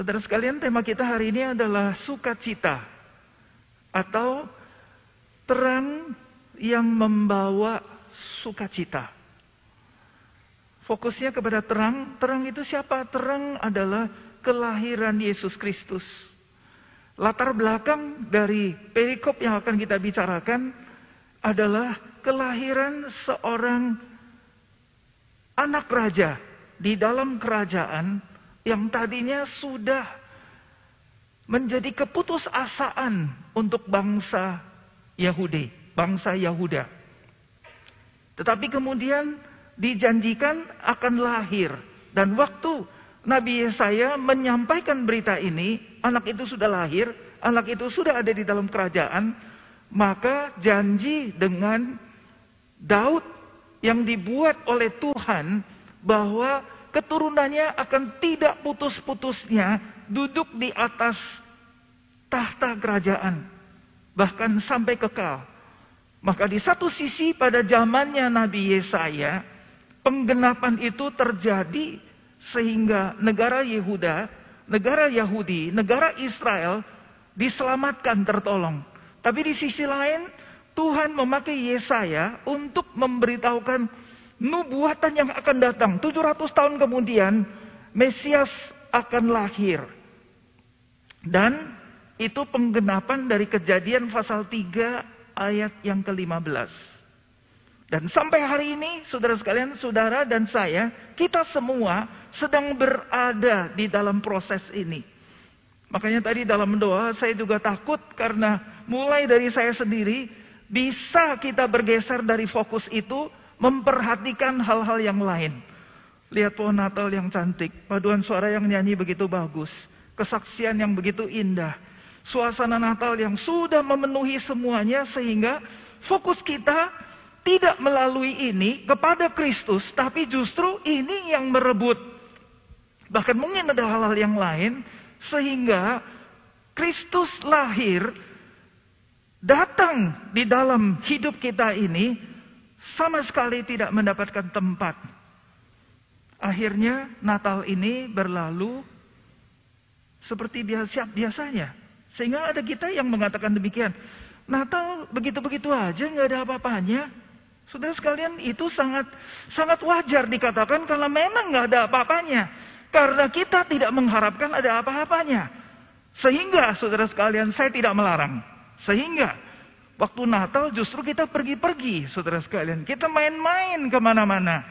Saudara sekalian, tema kita hari ini adalah sukacita atau terang yang membawa sukacita. Fokusnya kepada terang. Terang itu siapa? Terang adalah kelahiran Yesus Kristus. Latar belakang dari perikop yang akan kita bicarakan adalah kelahiran seorang anak raja di dalam kerajaan yang tadinya sudah menjadi keputusasaan untuk bangsa Yahudi, bangsa Yahuda. Tetapi kemudian dijanjikan akan lahir dan waktu Nabi Yesaya menyampaikan berita ini, anak itu sudah lahir, anak itu sudah ada di dalam kerajaan, maka janji dengan Daud yang dibuat oleh Tuhan bahwa keturunannya akan tidak putus-putusnya duduk di atas tahta kerajaan. Bahkan sampai kekal. Maka di satu sisi pada zamannya Nabi Yesaya, penggenapan itu terjadi sehingga negara Yehuda, negara Yahudi, negara Israel diselamatkan tertolong. Tapi di sisi lain, Tuhan memakai Yesaya untuk memberitahukan nubuatan yang akan datang. 700 tahun kemudian Mesias akan lahir. Dan itu penggenapan dari kejadian pasal 3 ayat yang ke-15. Dan sampai hari ini, saudara sekalian, saudara dan saya, kita semua sedang berada di dalam proses ini. Makanya tadi dalam doa saya juga takut karena mulai dari saya sendiri bisa kita bergeser dari fokus itu memperhatikan hal-hal yang lain. Lihat pohon Natal yang cantik, paduan suara yang nyanyi begitu bagus, kesaksian yang begitu indah, suasana Natal yang sudah memenuhi semuanya sehingga fokus kita tidak melalui ini kepada Kristus, tapi justru ini yang merebut. Bahkan mungkin ada hal-hal yang lain sehingga Kristus lahir datang di dalam hidup kita ini sama sekali tidak mendapatkan tempat. Akhirnya Natal ini berlalu seperti biasa biasanya. Sehingga ada kita yang mengatakan demikian. Natal begitu-begitu aja nggak ada apa-apanya. Saudara sekalian itu sangat sangat wajar dikatakan kalau memang nggak ada apa-apanya. Karena kita tidak mengharapkan ada apa-apanya. Sehingga saudara sekalian saya tidak melarang. Sehingga Waktu Natal justru kita pergi-pergi, saudara sekalian. Kita main-main ke mana-mana.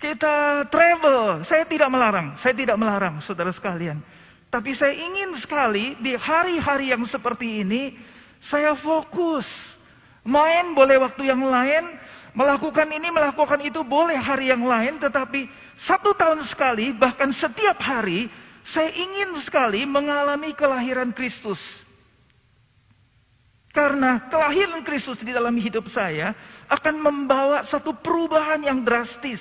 Kita travel. Saya tidak melarang. Saya tidak melarang, saudara sekalian. Tapi saya ingin sekali di hari-hari yang seperti ini, saya fokus. Main boleh waktu yang lain, melakukan ini, melakukan itu boleh hari yang lain. Tetapi satu tahun sekali, bahkan setiap hari, saya ingin sekali mengalami kelahiran Kristus. Karena kelahiran Kristus di dalam hidup saya akan membawa satu perubahan yang drastis.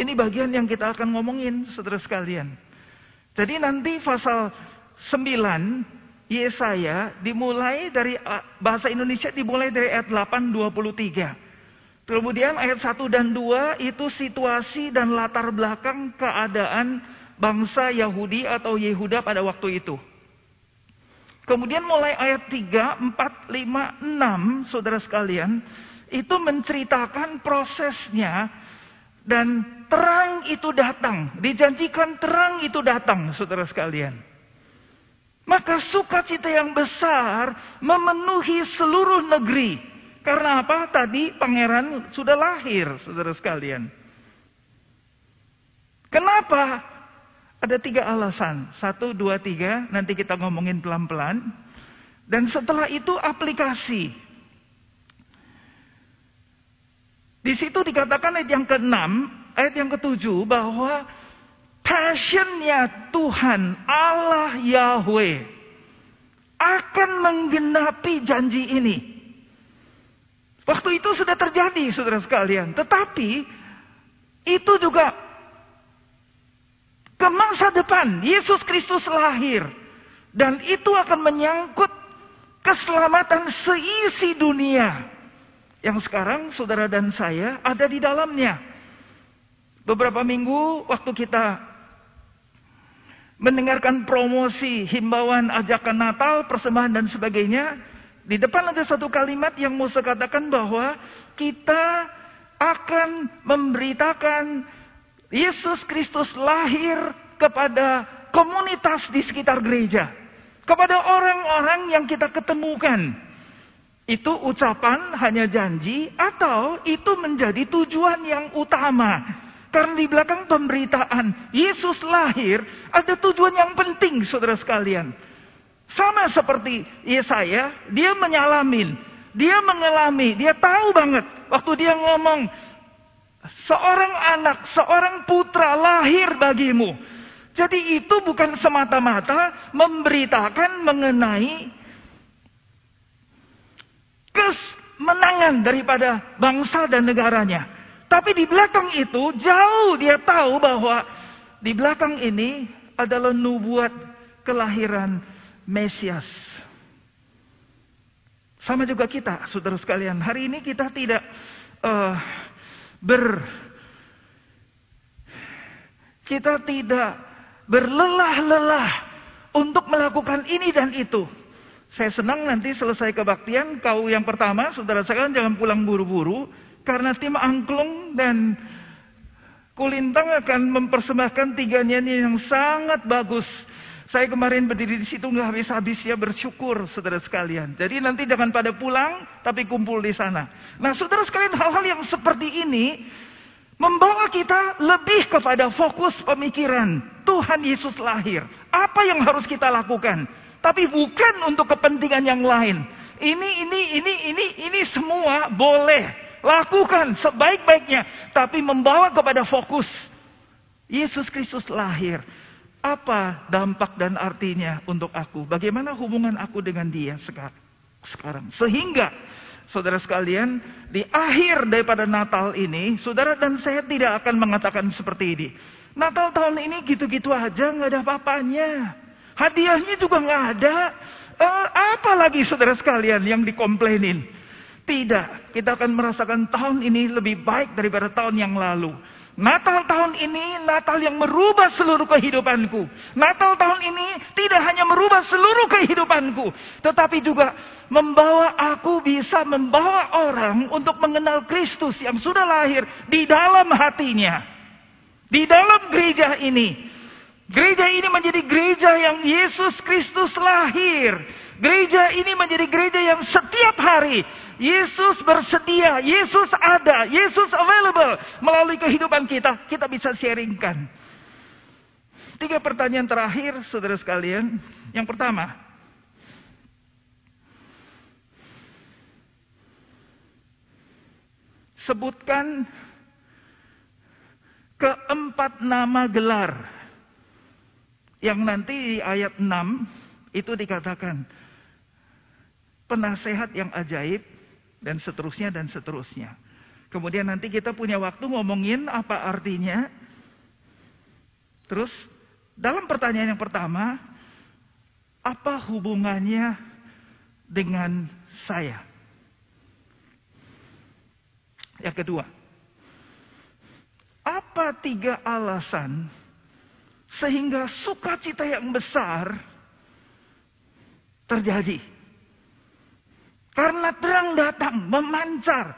Ini bagian yang kita akan ngomongin, saudara sekalian. Jadi nanti pasal 9 Yesaya dimulai dari bahasa Indonesia dimulai dari ayat 8 23. Kemudian ayat 1 dan 2 itu situasi dan latar belakang keadaan bangsa Yahudi atau Yehuda pada waktu itu. Kemudian mulai ayat 3, 4, 5, 6, saudara sekalian, itu menceritakan prosesnya dan terang itu datang. Dijanjikan terang itu datang, saudara sekalian. Maka sukacita yang besar memenuhi seluruh negeri. Karena apa? Tadi pangeran sudah lahir, saudara sekalian. Kenapa? Ada tiga alasan. Satu, dua, tiga. Nanti kita ngomongin pelan-pelan. Dan setelah itu aplikasi. Di situ dikatakan ayat yang ke-6, ayat yang ke-7 bahwa passionnya Tuhan Allah Yahweh akan menggenapi janji ini. Waktu itu sudah terjadi saudara sekalian. Tetapi itu juga ke masa depan Yesus Kristus lahir dan itu akan menyangkut keselamatan seisi dunia yang sekarang saudara dan saya ada di dalamnya. Beberapa minggu waktu kita mendengarkan promosi, himbauan, ajakan Natal, persembahan dan sebagainya, di depan ada satu kalimat yang Musa katakan bahwa kita akan memberitakan Yesus Kristus lahir kepada komunitas di sekitar gereja. Kepada orang-orang yang kita ketemukan. Itu ucapan hanya janji atau itu menjadi tujuan yang utama. Karena di belakang pemberitaan Yesus lahir ada tujuan yang penting saudara sekalian. Sama seperti Yesaya, dia menyalamin, dia mengalami, dia tahu banget waktu dia ngomong seorang anak, seorang putra lahir bagimu. Jadi itu bukan semata-mata memberitakan mengenai kemenangan daripada bangsa dan negaranya. Tapi di belakang itu jauh dia tahu bahwa di belakang ini adalah nubuat kelahiran Mesias. Sama juga kita, saudara sekalian. Hari ini kita tidak uh, ber kita tidak berlelah-lelah untuk melakukan ini dan itu. Saya senang nanti selesai kebaktian, kau yang pertama, saudara sekalian jangan pulang buru-buru, karena tim angklung dan kulintang akan mempersembahkan tiga nyanyi yang sangat bagus. Saya kemarin berdiri di situ nggak habis-habis ya bersyukur saudara sekalian. Jadi nanti jangan pada pulang tapi kumpul di sana. Nah saudara sekalian hal-hal yang seperti ini Membawa kita lebih kepada fokus pemikiran. Tuhan Yesus lahir. Apa yang harus kita lakukan? Tapi bukan untuk kepentingan yang lain. Ini, ini, ini, ini, ini semua boleh. Lakukan sebaik-baiknya. Tapi membawa kepada fokus. Yesus Kristus lahir. Apa dampak dan artinya untuk aku? Bagaimana hubungan aku dengan dia sekarang? Sehingga saudara sekalian, di akhir daripada Natal ini, saudara dan saya tidak akan mengatakan seperti ini. Natal tahun ini gitu-gitu aja, nggak ada apa-apanya. Hadiahnya juga nggak ada. Eh, apa lagi saudara sekalian yang dikomplainin? Tidak, kita akan merasakan tahun ini lebih baik daripada tahun yang lalu. Natal tahun ini Natal yang merubah seluruh kehidupanku. Natal tahun ini tidak hanya merubah seluruh kehidupanku, tetapi juga membawa aku bisa membawa orang untuk mengenal Kristus yang sudah lahir di dalam hatinya. Di dalam gereja ini. Gereja ini menjadi gereja yang Yesus Kristus lahir. Gereja ini menjadi gereja yang setiap hari Yesus bersedia, Yesus ada, Yesus available melalui kehidupan kita. Kita bisa sharingkan. Tiga pertanyaan terakhir, saudara sekalian. Yang pertama, sebutkan keempat nama gelar yang nanti di ayat 6 itu dikatakan penasehat yang ajaib dan seterusnya dan seterusnya. Kemudian nanti kita punya waktu ngomongin apa artinya. Terus dalam pertanyaan yang pertama, apa hubungannya dengan saya? Yang kedua, apa tiga alasan sehingga sukacita yang besar terjadi. Karena terang datang, memancar.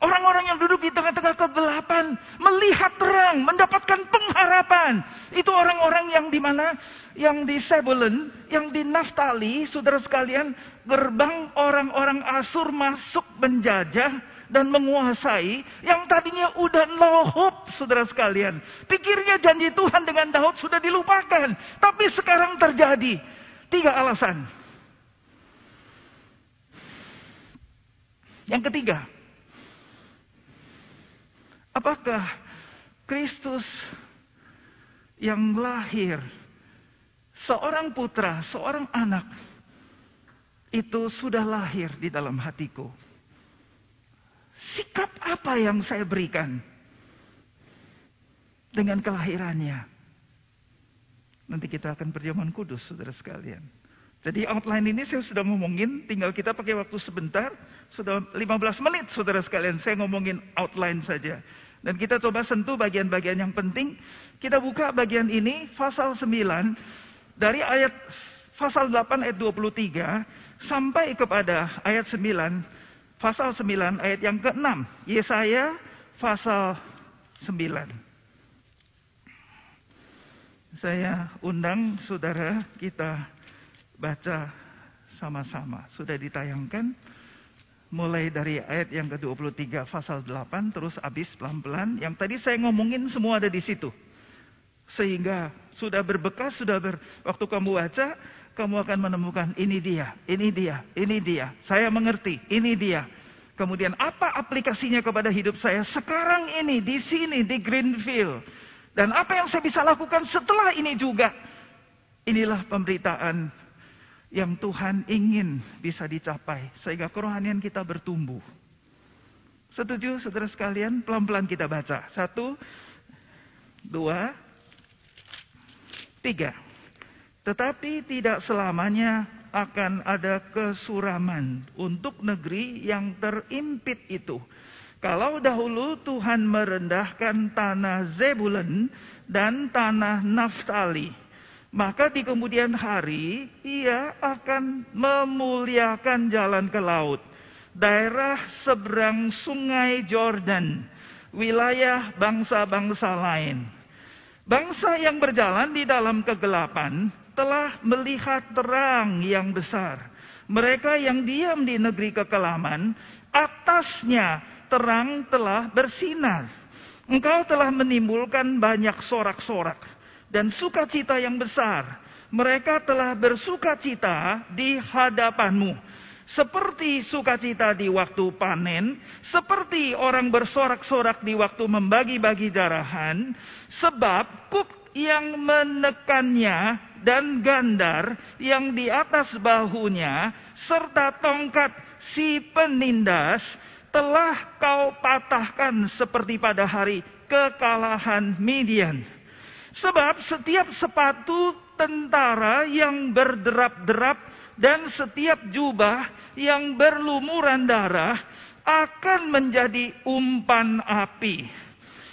Orang-orang yang duduk di tengah-tengah kegelapan melihat terang, mendapatkan pengharapan. Itu orang-orang yang di mana? Yang di Sebulun, yang di Naftali, saudara sekalian, gerbang orang-orang Asur masuk menjajah dan menguasai yang tadinya udah no hope saudara sekalian. Pikirnya janji Tuhan dengan Daud sudah dilupakan. Tapi sekarang terjadi. Tiga alasan. Yang ketiga. Apakah Kristus yang lahir seorang putra, seorang anak itu sudah lahir di dalam hatiku. Sikap apa yang saya berikan dengan kelahirannya? Nanti kita akan perjamuan kudus, saudara sekalian. Jadi outline ini saya sudah ngomongin, tinggal kita pakai waktu sebentar. Sudah 15 menit, saudara sekalian, saya ngomongin outline saja. Dan kita coba sentuh bagian-bagian yang penting. Kita buka bagian ini, pasal 9, dari ayat pasal 8 ayat 23 sampai kepada ayat 9, pasal 9 ayat yang ke-6. Yesaya pasal 9. Saya undang saudara kita baca sama-sama. Sudah ditayangkan mulai dari ayat yang ke-23 pasal 8 terus habis pelan-pelan. Yang tadi saya ngomongin semua ada di situ. Sehingga sudah berbekas, sudah ber, waktu kamu baca, kamu akan menemukan ini dia, ini dia, ini dia. Saya mengerti, ini dia. Kemudian apa aplikasinya kepada hidup saya sekarang ini, di sini, di Greenfield dan apa yang saya bisa lakukan setelah ini juga. Inilah pemberitaan yang Tuhan ingin bisa dicapai. Sehingga kerohanian kita bertumbuh. Setuju saudara sekalian? Pelan-pelan kita baca. Satu, dua, tiga. Tetapi tidak selamanya akan ada kesuraman untuk negeri yang terimpit itu. Kalau dahulu Tuhan merendahkan tanah Zebulun dan tanah Naftali, maka di kemudian hari ia akan memuliakan jalan ke laut, daerah seberang sungai Jordan, wilayah bangsa-bangsa lain. Bangsa yang berjalan di dalam kegelapan telah melihat terang yang besar. Mereka yang diam di negeri kekelaman, atasnya terang telah bersinar. Engkau telah menimbulkan banyak sorak-sorak dan sukacita yang besar. Mereka telah bersukacita di hadapanmu. Seperti sukacita di waktu panen, seperti orang bersorak-sorak di waktu membagi-bagi jarahan, sebab kuk yang menekannya dan gandar yang di atas bahunya, serta tongkat si penindas telah kau patahkan seperti pada hari kekalahan Midian. Sebab setiap sepatu tentara yang berderap-derap dan setiap jubah yang berlumuran darah akan menjadi umpan api.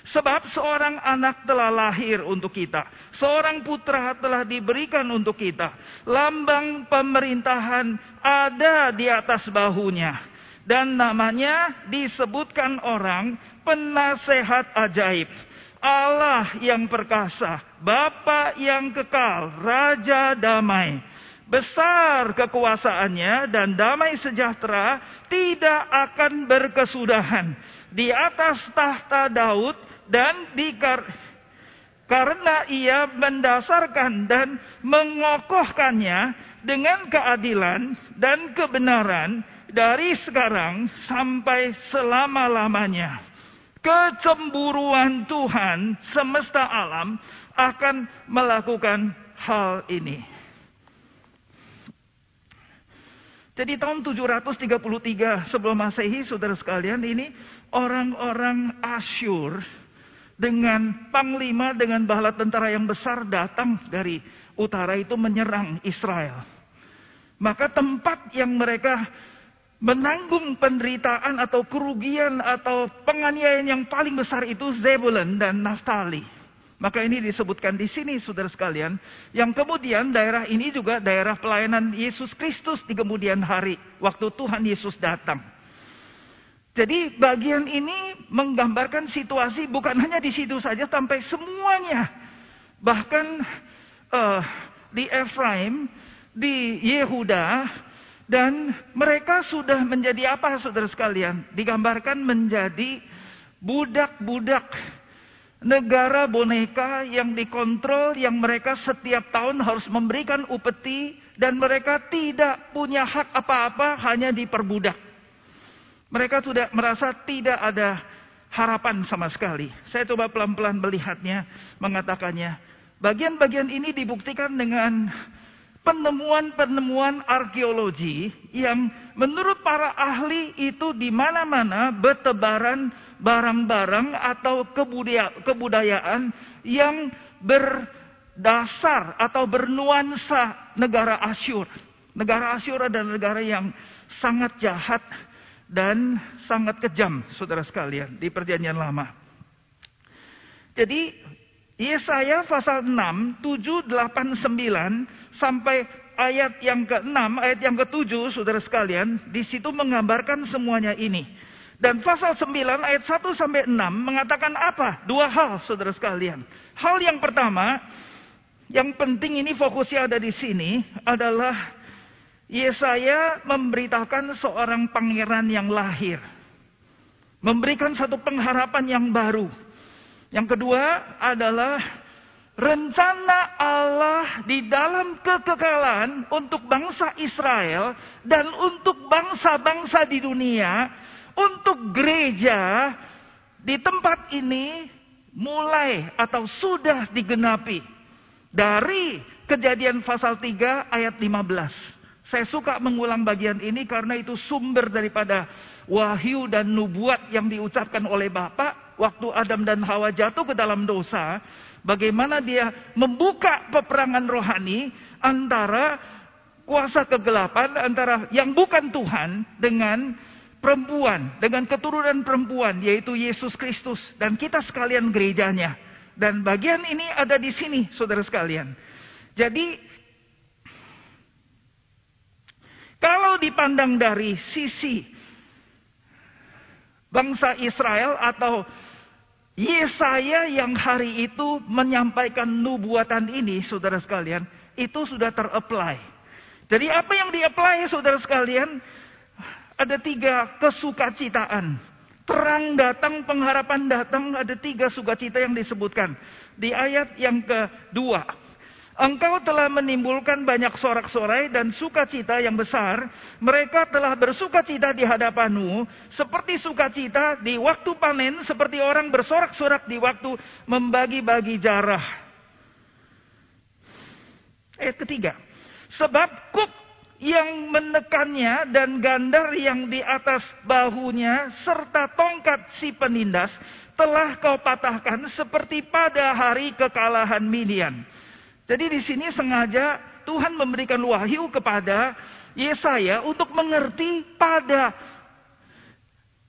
Sebab seorang anak telah lahir untuk kita. Seorang putra telah diberikan untuk kita. Lambang pemerintahan ada di atas bahunya dan namanya disebutkan orang penasehat ajaib. Allah yang perkasa, Bapa yang kekal, Raja damai. Besar kekuasaannya dan damai sejahtera tidak akan berkesudahan di atas tahta Daud dan di kar karena ia mendasarkan dan mengokohkannya dengan keadilan dan kebenaran dari sekarang sampai selama-lamanya. Kecemburuan Tuhan semesta alam akan melakukan hal ini. Jadi tahun 733 sebelum Masehi, saudara sekalian, ini orang-orang Asyur dengan panglima dengan bala tentara yang besar datang dari utara itu menyerang Israel. Maka tempat yang mereka menanggung penderitaan atau kerugian atau penganiayaan yang paling besar itu Zebulun dan Naftali. Maka ini disebutkan di sini saudara sekalian. Yang kemudian daerah ini juga daerah pelayanan Yesus Kristus di kemudian hari. Waktu Tuhan Yesus datang. Jadi bagian ini menggambarkan situasi bukan hanya di situ saja sampai semuanya. Bahkan uh, di Efraim, di Yehuda, dan mereka sudah menjadi apa saudara sekalian? Digambarkan menjadi budak-budak negara boneka yang dikontrol, yang mereka setiap tahun harus memberikan upeti dan mereka tidak punya hak apa-apa, hanya diperbudak. Mereka sudah merasa tidak ada harapan sama sekali. Saya coba pelan-pelan melihatnya, mengatakannya. Bagian-bagian ini dibuktikan dengan penemuan-penemuan arkeologi yang menurut para ahli itu di mana-mana bertebaran barang-barang atau kebudayaan yang berdasar atau bernuansa negara Asyur. Negara Asyur adalah negara yang sangat jahat dan sangat kejam, saudara sekalian, di perjanjian lama. Jadi Yesaya pasal 6, 7, 8, 9 sampai ayat yang ke-6, ayat yang ke-7 Saudara sekalian, di situ menggambarkan semuanya ini. Dan pasal 9 ayat 1 sampai 6 mengatakan apa? Dua hal Saudara sekalian. Hal yang pertama, yang penting ini fokusnya ada di sini adalah Yesaya memberitakan seorang pangeran yang lahir. Memberikan satu pengharapan yang baru. Yang kedua adalah rencana Allah di dalam kekekalan untuk bangsa Israel dan untuk bangsa-bangsa di dunia, untuk gereja di tempat ini mulai atau sudah digenapi dari kejadian pasal 3 ayat 15. Saya suka mengulang bagian ini karena itu sumber daripada wahyu dan nubuat yang diucapkan oleh Bapak waktu Adam dan Hawa jatuh ke dalam dosa. Bagaimana dia membuka peperangan rohani antara kuasa kegelapan, antara yang bukan Tuhan dengan perempuan, dengan keturunan perempuan, yaitu Yesus Kristus. Dan kita sekalian gerejanya. Dan bagian ini ada di sini, saudara sekalian. Jadi Kalau dipandang dari sisi bangsa Israel atau Yesaya yang hari itu menyampaikan nubuatan ini, saudara sekalian, itu sudah ter-apply. Jadi apa yang di-apply, saudara sekalian, ada tiga kesukacitaan. Terang datang, pengharapan datang, ada tiga sukacita yang disebutkan. Di ayat yang kedua, Engkau telah menimbulkan banyak sorak-sorai dan sukacita yang besar. Mereka telah bersukacita di hadapanmu, seperti sukacita di waktu panen, seperti orang bersorak-sorak di waktu membagi-bagi jarah. Ayat ketiga. Sebab kuk yang menekannya dan gandar yang di atas bahunya, serta tongkat si penindas, telah kau patahkan seperti pada hari kekalahan Midian. Jadi di sini sengaja Tuhan memberikan wahyu kepada Yesaya untuk mengerti pada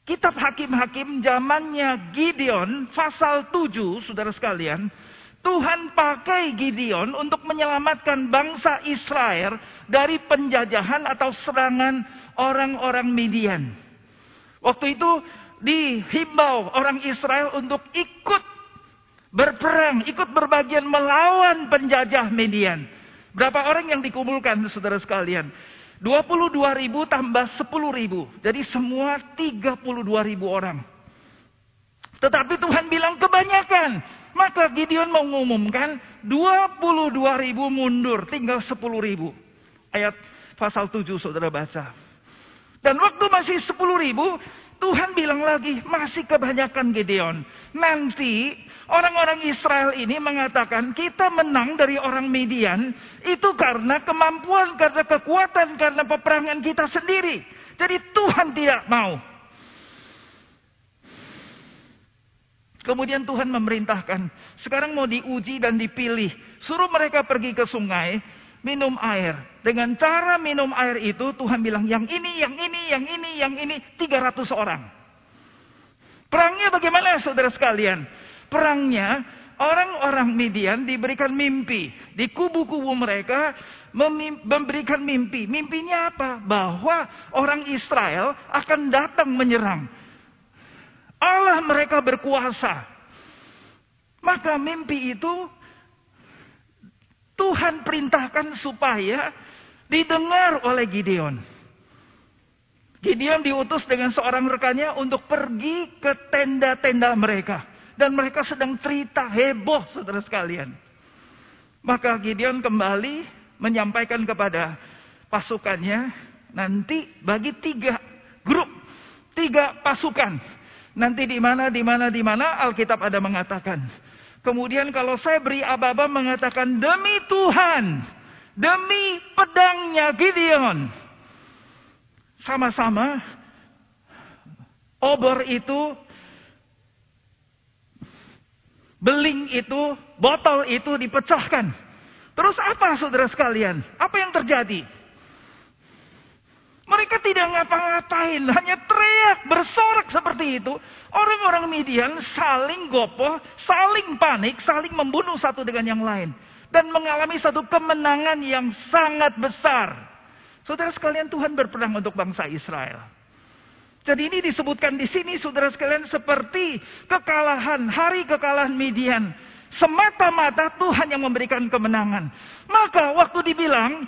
kitab hakim-hakim zamannya Gideon pasal 7 saudara sekalian. Tuhan pakai Gideon untuk menyelamatkan bangsa Israel dari penjajahan atau serangan orang-orang Midian. Waktu itu dihimbau orang Israel untuk ikut berperang, ikut berbagian melawan penjajah Median. Berapa orang yang dikumpulkan saudara sekalian? 22 ribu tambah 10 ribu. Jadi semua 32 ribu orang. Tetapi Tuhan bilang kebanyakan. Maka Gideon mengumumkan 22 ribu mundur. Tinggal 10 ribu. Ayat pasal 7 saudara baca. Dan waktu masih 10 ribu. Tuhan bilang lagi, masih kebanyakan Gideon. Nanti orang-orang Israel ini mengatakan kita menang dari orang Median itu karena kemampuan, karena kekuatan, karena peperangan kita sendiri. Jadi Tuhan tidak mau. Kemudian Tuhan memerintahkan, sekarang mau diuji dan dipilih. Suruh mereka pergi ke sungai, minum air. Dengan cara minum air itu Tuhan bilang yang ini, yang ini, yang ini, yang ini 300 orang. Perangnya bagaimana saudara sekalian? Perangnya orang-orang Midian diberikan mimpi. Di kubu-kubu mereka memberikan mimpi. Mimpinya apa? Bahwa orang Israel akan datang menyerang. Allah mereka berkuasa. Maka mimpi itu Tuhan perintahkan supaya didengar oleh Gideon. Gideon diutus dengan seorang rekannya untuk pergi ke tenda-tenda mereka. Dan mereka sedang cerita heboh saudara sekalian. Maka Gideon kembali menyampaikan kepada pasukannya. Nanti bagi tiga grup. Tiga pasukan. Nanti di mana, di mana, di mana Alkitab ada mengatakan. Kemudian kalau saya beri aba-aba mengatakan demi Tuhan, demi pedangnya Gideon. Sama-sama obor itu, beling itu, botol itu dipecahkan. Terus apa saudara sekalian? Apa yang terjadi? Mereka tidak ngapa-ngapain, hanya teriak, bersorak seperti itu. Orang-orang Midian saling gopoh, saling panik, saling membunuh satu dengan yang lain. Dan mengalami satu kemenangan yang sangat besar. Saudara sekalian, Tuhan berperang untuk bangsa Israel. Jadi ini disebutkan di sini, saudara sekalian, seperti kekalahan, hari kekalahan Midian. Semata-mata Tuhan yang memberikan kemenangan. Maka waktu dibilang,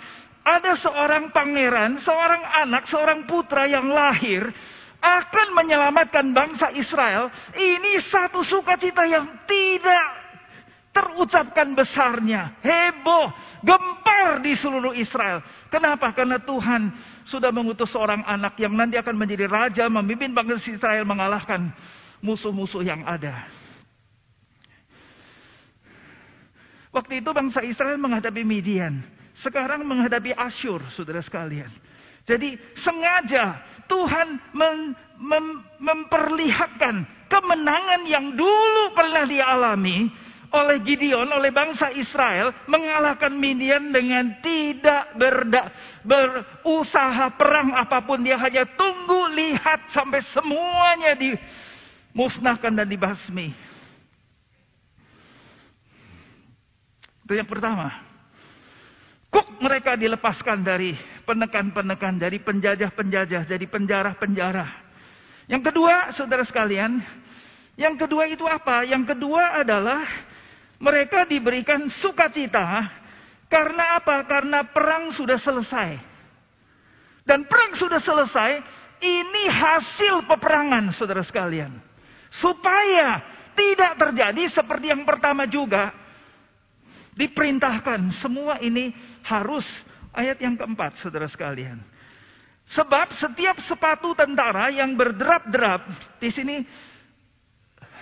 ada seorang pangeran, seorang anak, seorang putra yang lahir akan menyelamatkan bangsa Israel. Ini satu sukacita yang tidak terucapkan besarnya, heboh, gempar di seluruh Israel. Kenapa? Karena Tuhan sudah mengutus seorang anak yang nanti akan menjadi raja, memimpin bangsa Israel mengalahkan musuh-musuh yang ada. Waktu itu bangsa Israel menghadapi Midian. Sekarang menghadapi Asyur, saudara sekalian. Jadi sengaja Tuhan mem, mem, memperlihatkan kemenangan yang dulu pernah dialami oleh Gideon, oleh bangsa Israel, mengalahkan Midian dengan tidak berda, berusaha perang apa pun. Dia hanya tunggu, lihat sampai semuanya dimusnahkan dan dibasmi. Itu yang pertama. Mereka dilepaskan dari penekan-penekan, dari penjajah-penjajah, dari penjara-penjara. Yang kedua, saudara sekalian, yang kedua itu apa? Yang kedua adalah mereka diberikan sukacita karena apa? Karena perang sudah selesai. Dan perang sudah selesai, ini hasil peperangan, saudara sekalian. Supaya tidak terjadi seperti yang pertama juga, diperintahkan semua ini harus ayat yang keempat saudara sekalian. Sebab setiap sepatu tentara yang berderap-derap di sini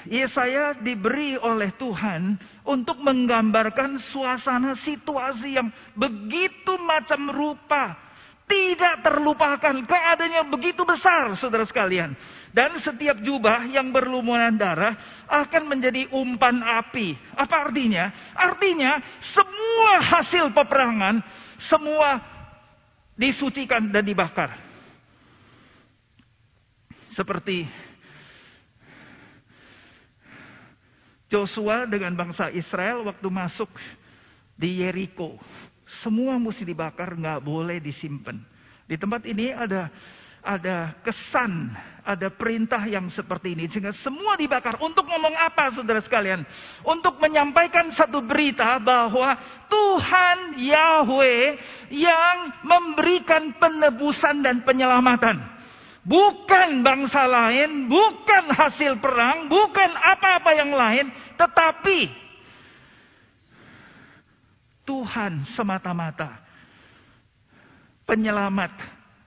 Yesaya diberi oleh Tuhan untuk menggambarkan suasana situasi yang begitu macam rupa tidak terlupakan keadaannya begitu besar saudara sekalian. Dan setiap jubah yang berlumuran darah akan menjadi umpan api. Apa artinya? Artinya semua hasil peperangan, semua disucikan dan dibakar. Seperti Joshua dengan bangsa Israel waktu masuk di Yeriko. Semua mesti dibakar, nggak boleh disimpan. Di tempat ini ada ada kesan, ada perintah yang seperti ini. Sehingga semua dibakar. Untuk ngomong apa saudara sekalian? Untuk menyampaikan satu berita bahwa Tuhan Yahweh yang memberikan penebusan dan penyelamatan. Bukan bangsa lain, bukan hasil perang, bukan apa-apa yang lain. Tetapi Tuhan semata-mata. Penyelamat,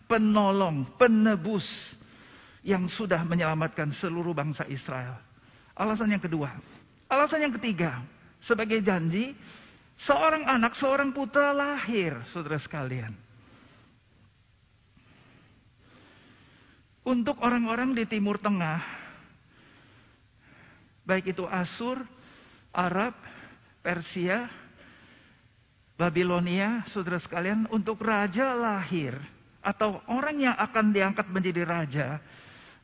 penolong, penebus yang sudah menyelamatkan seluruh bangsa Israel. Alasan yang kedua. Alasan yang ketiga, sebagai janji, seorang anak, seorang putra lahir, saudara sekalian. Untuk orang-orang di Timur Tengah, baik itu Asur, Arab, Persia, Babilonia, saudara sekalian, untuk raja lahir atau orang yang akan diangkat menjadi raja,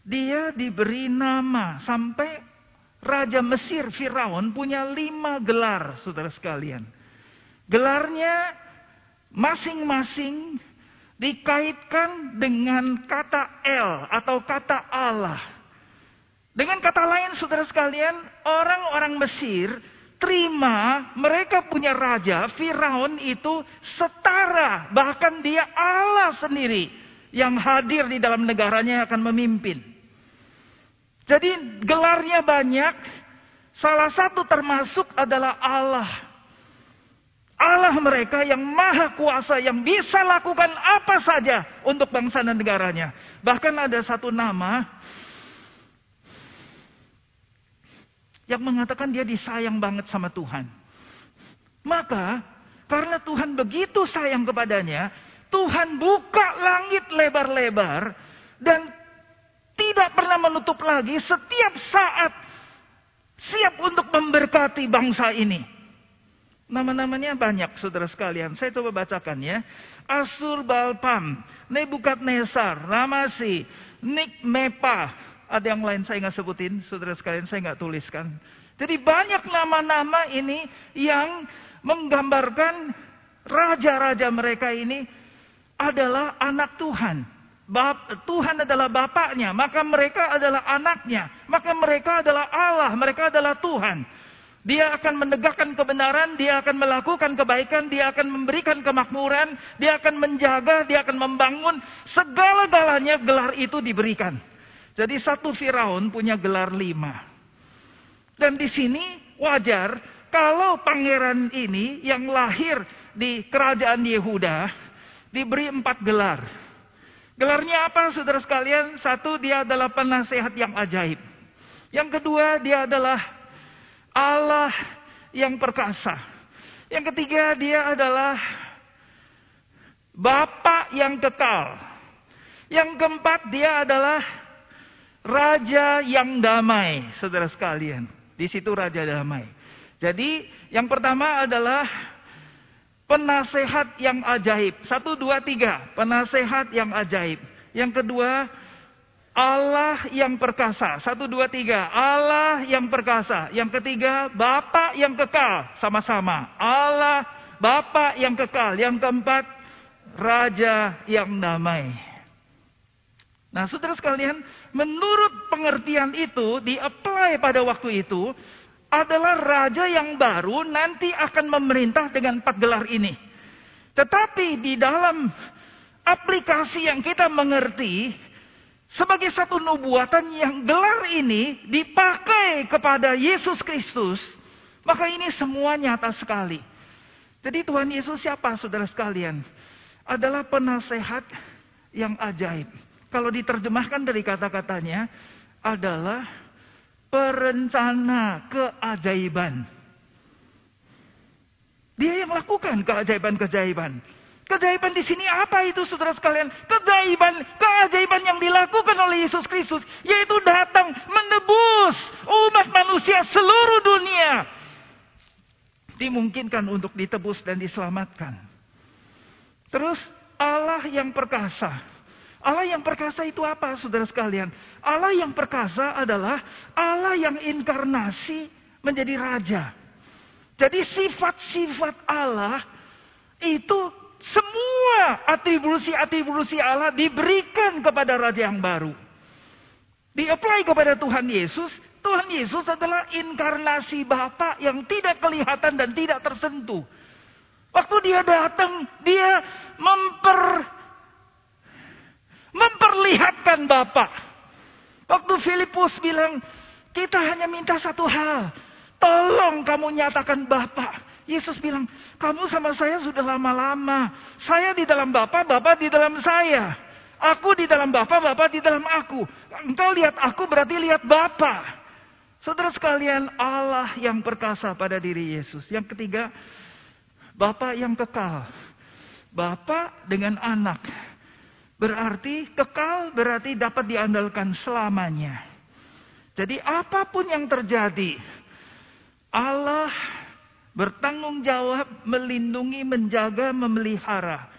dia diberi nama sampai raja Mesir Firaun punya lima gelar, saudara sekalian. Gelarnya masing-masing dikaitkan dengan kata El atau kata Allah. Dengan kata lain, saudara sekalian, orang-orang Mesir terima mereka punya raja, Firaun itu setara, bahkan dia Allah sendiri yang hadir di dalam negaranya akan memimpin. Jadi gelarnya banyak, salah satu termasuk adalah Allah. Allah mereka yang maha kuasa, yang bisa lakukan apa saja untuk bangsa dan negaranya. Bahkan ada satu nama yang mengatakan dia disayang banget sama Tuhan. Maka karena Tuhan begitu sayang kepadanya, Tuhan buka langit lebar-lebar dan tidak pernah menutup lagi setiap saat siap untuk memberkati bangsa ini. Nama-namanya banyak saudara sekalian. Saya coba bacakan ya. Asur Balpam, Nebukadnesar, Ramasi, Nikmepa. Ada yang lain saya nggak sebutin, saudara sekalian saya nggak tuliskan. Jadi banyak nama-nama ini yang menggambarkan raja-raja mereka ini adalah anak Tuhan. Bap, Tuhan adalah bapaknya, maka mereka adalah anaknya, maka mereka adalah Allah, mereka adalah Tuhan. Dia akan menegakkan kebenaran, dia akan melakukan kebaikan, dia akan memberikan kemakmuran, dia akan menjaga, dia akan membangun. Segala-galanya gelar itu diberikan. Jadi satu Firaun punya gelar lima. Dan di sini wajar kalau pangeran ini yang lahir di kerajaan Yehuda diberi empat gelar. Gelarnya apa saudara sekalian? Satu dia adalah penasehat yang ajaib. Yang kedua dia adalah Allah yang perkasa. Yang ketiga dia adalah Bapak yang kekal. Yang keempat dia adalah Raja yang damai, saudara sekalian. Di situ Raja damai. Jadi yang pertama adalah penasehat yang ajaib. Satu, dua, tiga. Penasehat yang ajaib. Yang kedua, Allah yang perkasa. Satu, dua, tiga. Allah yang perkasa. Yang ketiga, Bapak yang kekal. Sama-sama. Allah, Bapak yang kekal. Yang keempat, Raja yang damai. Nah, saudara sekalian, menurut pengertian itu, di-apply pada waktu itu, adalah raja yang baru nanti akan memerintah dengan empat gelar ini. Tetapi di dalam aplikasi yang kita mengerti, sebagai satu nubuatan yang gelar ini dipakai kepada Yesus Kristus, maka ini semua nyata sekali. Jadi Tuhan Yesus siapa saudara sekalian? Adalah penasehat yang ajaib. Kalau diterjemahkan dari kata-katanya adalah perencana keajaiban. Dia yang lakukan keajaiban-keajaiban. Keajaiban di sini apa itu saudara sekalian? Keajaiban, keajaiban yang dilakukan oleh Yesus Kristus. Yaitu datang menebus umat manusia seluruh dunia. Dimungkinkan untuk ditebus dan diselamatkan. Terus Allah yang perkasa. Allah yang perkasa itu apa saudara sekalian? Allah yang perkasa adalah Allah yang inkarnasi menjadi raja. Jadi sifat-sifat Allah itu semua atribusi-atribusi Allah diberikan kepada raja yang baru. Di-apply kepada Tuhan Yesus. Tuhan Yesus adalah inkarnasi Bapa yang tidak kelihatan dan tidak tersentuh. Waktu dia datang, dia memper Memperlihatkan Bapak. Waktu Filipus bilang, kita hanya minta satu hal. Tolong kamu nyatakan Bapak. Yesus bilang, kamu sama saya sudah lama-lama. Saya di dalam Bapak, Bapak di dalam saya. Aku di dalam Bapak, Bapak di dalam aku. Engkau lihat aku berarti lihat Bapak. Saudara sekalian, Allah yang perkasa pada diri Yesus. Yang ketiga, Bapak yang kekal. Bapak dengan anak. Berarti kekal berarti dapat diandalkan selamanya. Jadi apa pun yang terjadi, Allah bertanggung jawab melindungi, menjaga, memelihara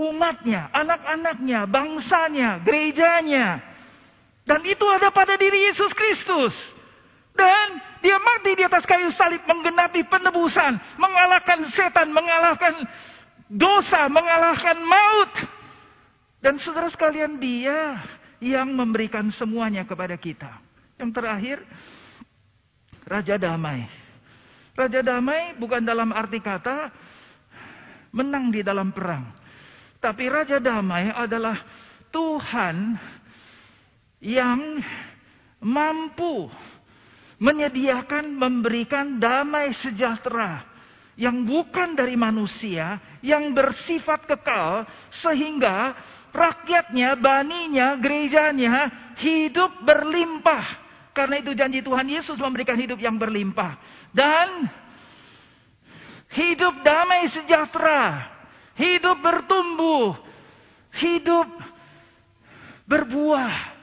umatnya, anak-anaknya, bangsanya, gerejanya. Dan itu ada pada diri Yesus Kristus. Dan dia mati di atas kayu salib menggenapi penebusan, mengalahkan setan, mengalahkan dosa, mengalahkan maut. Dan saudara sekalian dia yang memberikan semuanya kepada kita. Yang terakhir, Raja Damai. Raja Damai bukan dalam arti kata menang di dalam perang. Tapi Raja Damai adalah Tuhan yang mampu menyediakan, memberikan damai sejahtera yang bukan dari manusia, yang bersifat kekal, sehingga rakyatnya, baninya, gerejanya hidup berlimpah. Karena itu janji Tuhan Yesus memberikan hidup yang berlimpah. Dan hidup damai sejahtera. Hidup bertumbuh. Hidup berbuah.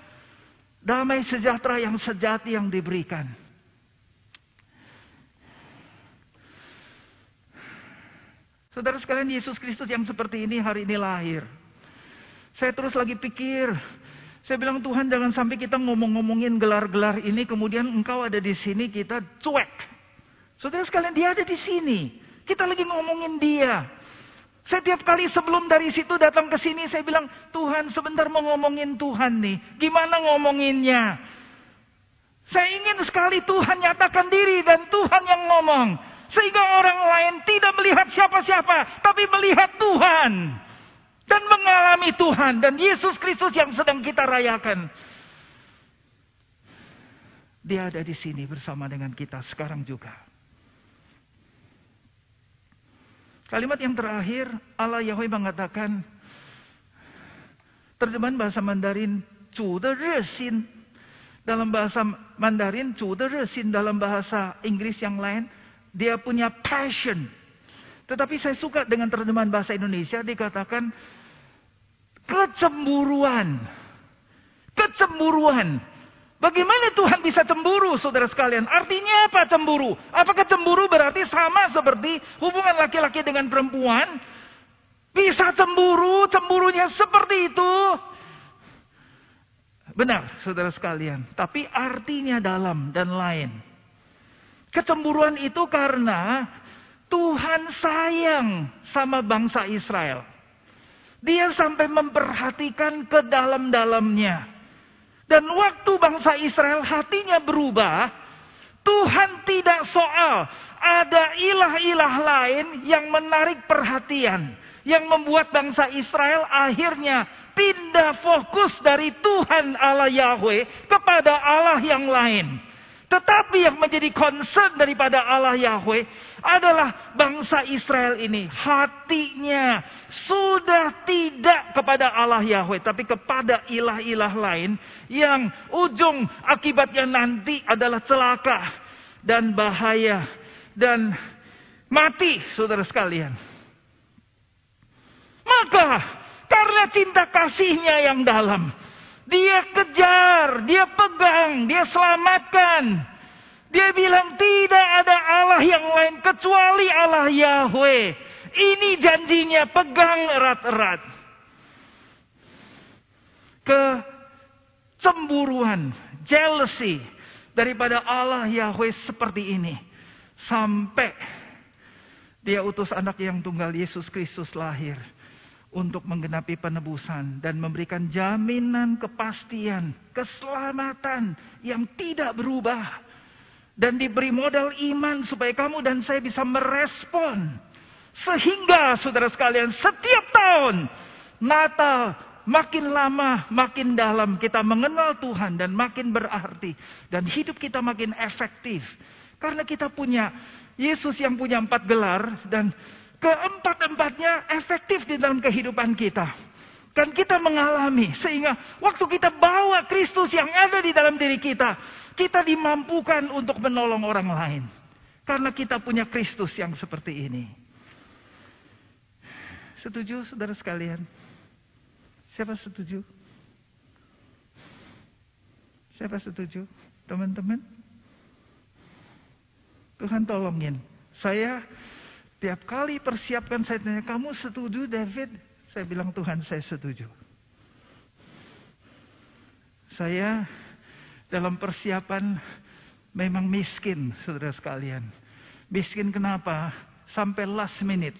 Damai sejahtera yang sejati yang diberikan. Saudara sekalian, Yesus Kristus yang seperti ini hari ini lahir. Saya terus lagi pikir, saya bilang Tuhan jangan sampai kita ngomong-ngomongin gelar-gelar ini, kemudian engkau ada di sini, kita cuek. Saudara sekalian, dia ada di sini. Kita lagi ngomongin dia. Setiap kali sebelum dari situ datang ke sini, saya bilang, Tuhan sebentar mau ngomongin Tuhan nih. Gimana ngomonginnya? Saya ingin sekali Tuhan nyatakan diri dan Tuhan yang ngomong. Sehingga orang lain tidak melihat siapa-siapa, tapi melihat Tuhan. Dan mengalami Tuhan. Dan Yesus Kristus yang sedang kita rayakan. Dia ada di sini bersama dengan kita sekarang juga. Kalimat yang terakhir, Allah Yahweh mengatakan, terjemahan bahasa Mandarin, 主的热心 dalam bahasa Mandarin, 主的热心 dalam bahasa Inggris yang lain, dia punya passion. tetapi saya suka dengan terjemahan bahasa Indonesia dikatakan kecemburuan. Kecemburuan. Bagaimana Tuhan bisa cemburu, saudara sekalian? Artinya apa cemburu? Apakah cemburu berarti sama seperti hubungan laki-laki dengan perempuan? Bisa cemburu, cemburunya seperti itu. Benar, saudara sekalian. Tapi artinya dalam dan lain. Kecemburuan itu karena Tuhan sayang sama bangsa Israel. Dia sampai memperhatikan ke dalam-dalamnya. Dan waktu bangsa Israel hatinya berubah, Tuhan tidak soal ada ilah-ilah lain yang menarik perhatian. Yang membuat bangsa Israel akhirnya pindah fokus dari Tuhan Allah Yahweh kepada Allah yang lain. Tetapi yang menjadi concern daripada Allah Yahweh adalah bangsa Israel ini. Hatinya sudah tidak kepada Allah Yahweh. Tapi kepada ilah-ilah lain. Yang ujung akibatnya nanti adalah celaka. Dan bahaya. Dan mati saudara sekalian. Maka karena cinta kasihnya yang dalam dia kejar, dia pegang, dia selamatkan. Dia bilang tidak ada Allah yang lain kecuali Allah Yahweh. Ini janjinya pegang erat-erat. Kecemburuan, jealousy daripada Allah Yahweh seperti ini. Sampai dia utus anak yang tunggal Yesus Kristus lahir untuk menggenapi penebusan dan memberikan jaminan kepastian, keselamatan yang tidak berubah. Dan diberi modal iman supaya kamu dan saya bisa merespon. Sehingga saudara sekalian setiap tahun Natal makin lama makin dalam kita mengenal Tuhan dan makin berarti. Dan hidup kita makin efektif. Karena kita punya Yesus yang punya empat gelar dan Keempat-empatnya efektif di dalam kehidupan kita. Dan kita mengalami sehingga waktu kita bawa Kristus yang ada di dalam diri kita, kita dimampukan untuk menolong orang lain. Karena kita punya Kristus yang seperti ini. Setuju saudara sekalian? Siapa setuju? Siapa setuju? Teman-teman? Tuhan tolongin. Saya Tiap kali persiapkan saya tanya, kamu setuju David? Saya bilang Tuhan saya setuju. Saya dalam persiapan memang miskin saudara sekalian. Miskin kenapa? Sampai last minute.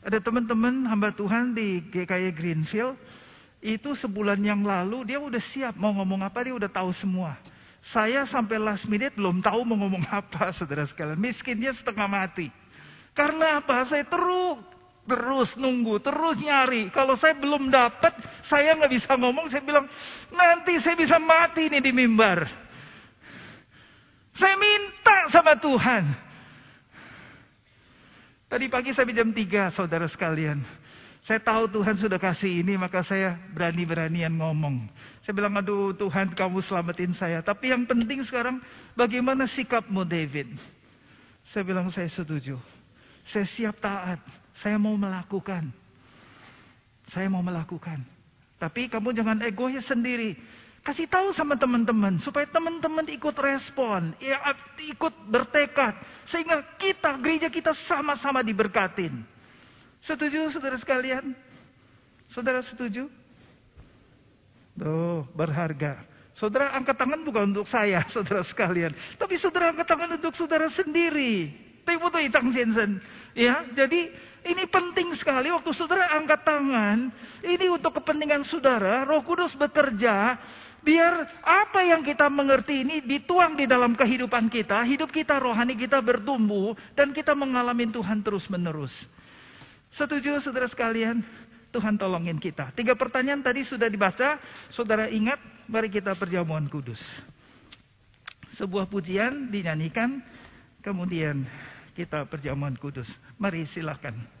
Ada teman-teman hamba Tuhan di GKI Greenfield. Itu sebulan yang lalu dia udah siap mau ngomong apa dia udah tahu semua. Saya sampai last minute belum tahu mau ngomong apa saudara sekalian. Miskinnya setengah mati. Karena apa? Saya terus terus nunggu, terus nyari. Kalau saya belum dapat, saya nggak bisa ngomong. Saya bilang nanti saya bisa mati nih di mimbar. Saya minta sama Tuhan. Tadi pagi saya jam 3 saudara sekalian. Saya tahu Tuhan sudah kasih ini maka saya berani-beranian ngomong. Saya bilang aduh Tuhan kamu selamatin saya. Tapi yang penting sekarang bagaimana sikapmu David. Saya bilang saya setuju. Saya siap taat. Saya mau melakukan. Saya mau melakukan. Tapi kamu jangan egois sendiri. Kasih tahu sama teman-teman supaya teman-teman ikut respon, ya ikut bertekad sehingga kita gereja kita sama-sama diberkatin. Setuju saudara sekalian? Saudara setuju? Tuh, berharga. Saudara angkat tangan bukan untuk saya, saudara sekalian. Tapi saudara angkat tangan untuk saudara sendiri. Timuto Itang Jensen. Ya, jadi ini penting sekali waktu saudara angkat tangan. Ini untuk kepentingan saudara. Roh Kudus bekerja. Biar apa yang kita mengerti ini dituang di dalam kehidupan kita. Hidup kita, rohani kita bertumbuh. Dan kita mengalami Tuhan terus menerus. Setuju saudara sekalian? Tuhan tolongin kita. Tiga pertanyaan tadi sudah dibaca. Saudara ingat, mari kita perjamuan kudus. Sebuah pujian dinyanyikan, kemudian kita perjamuan kudus. Mari silahkan.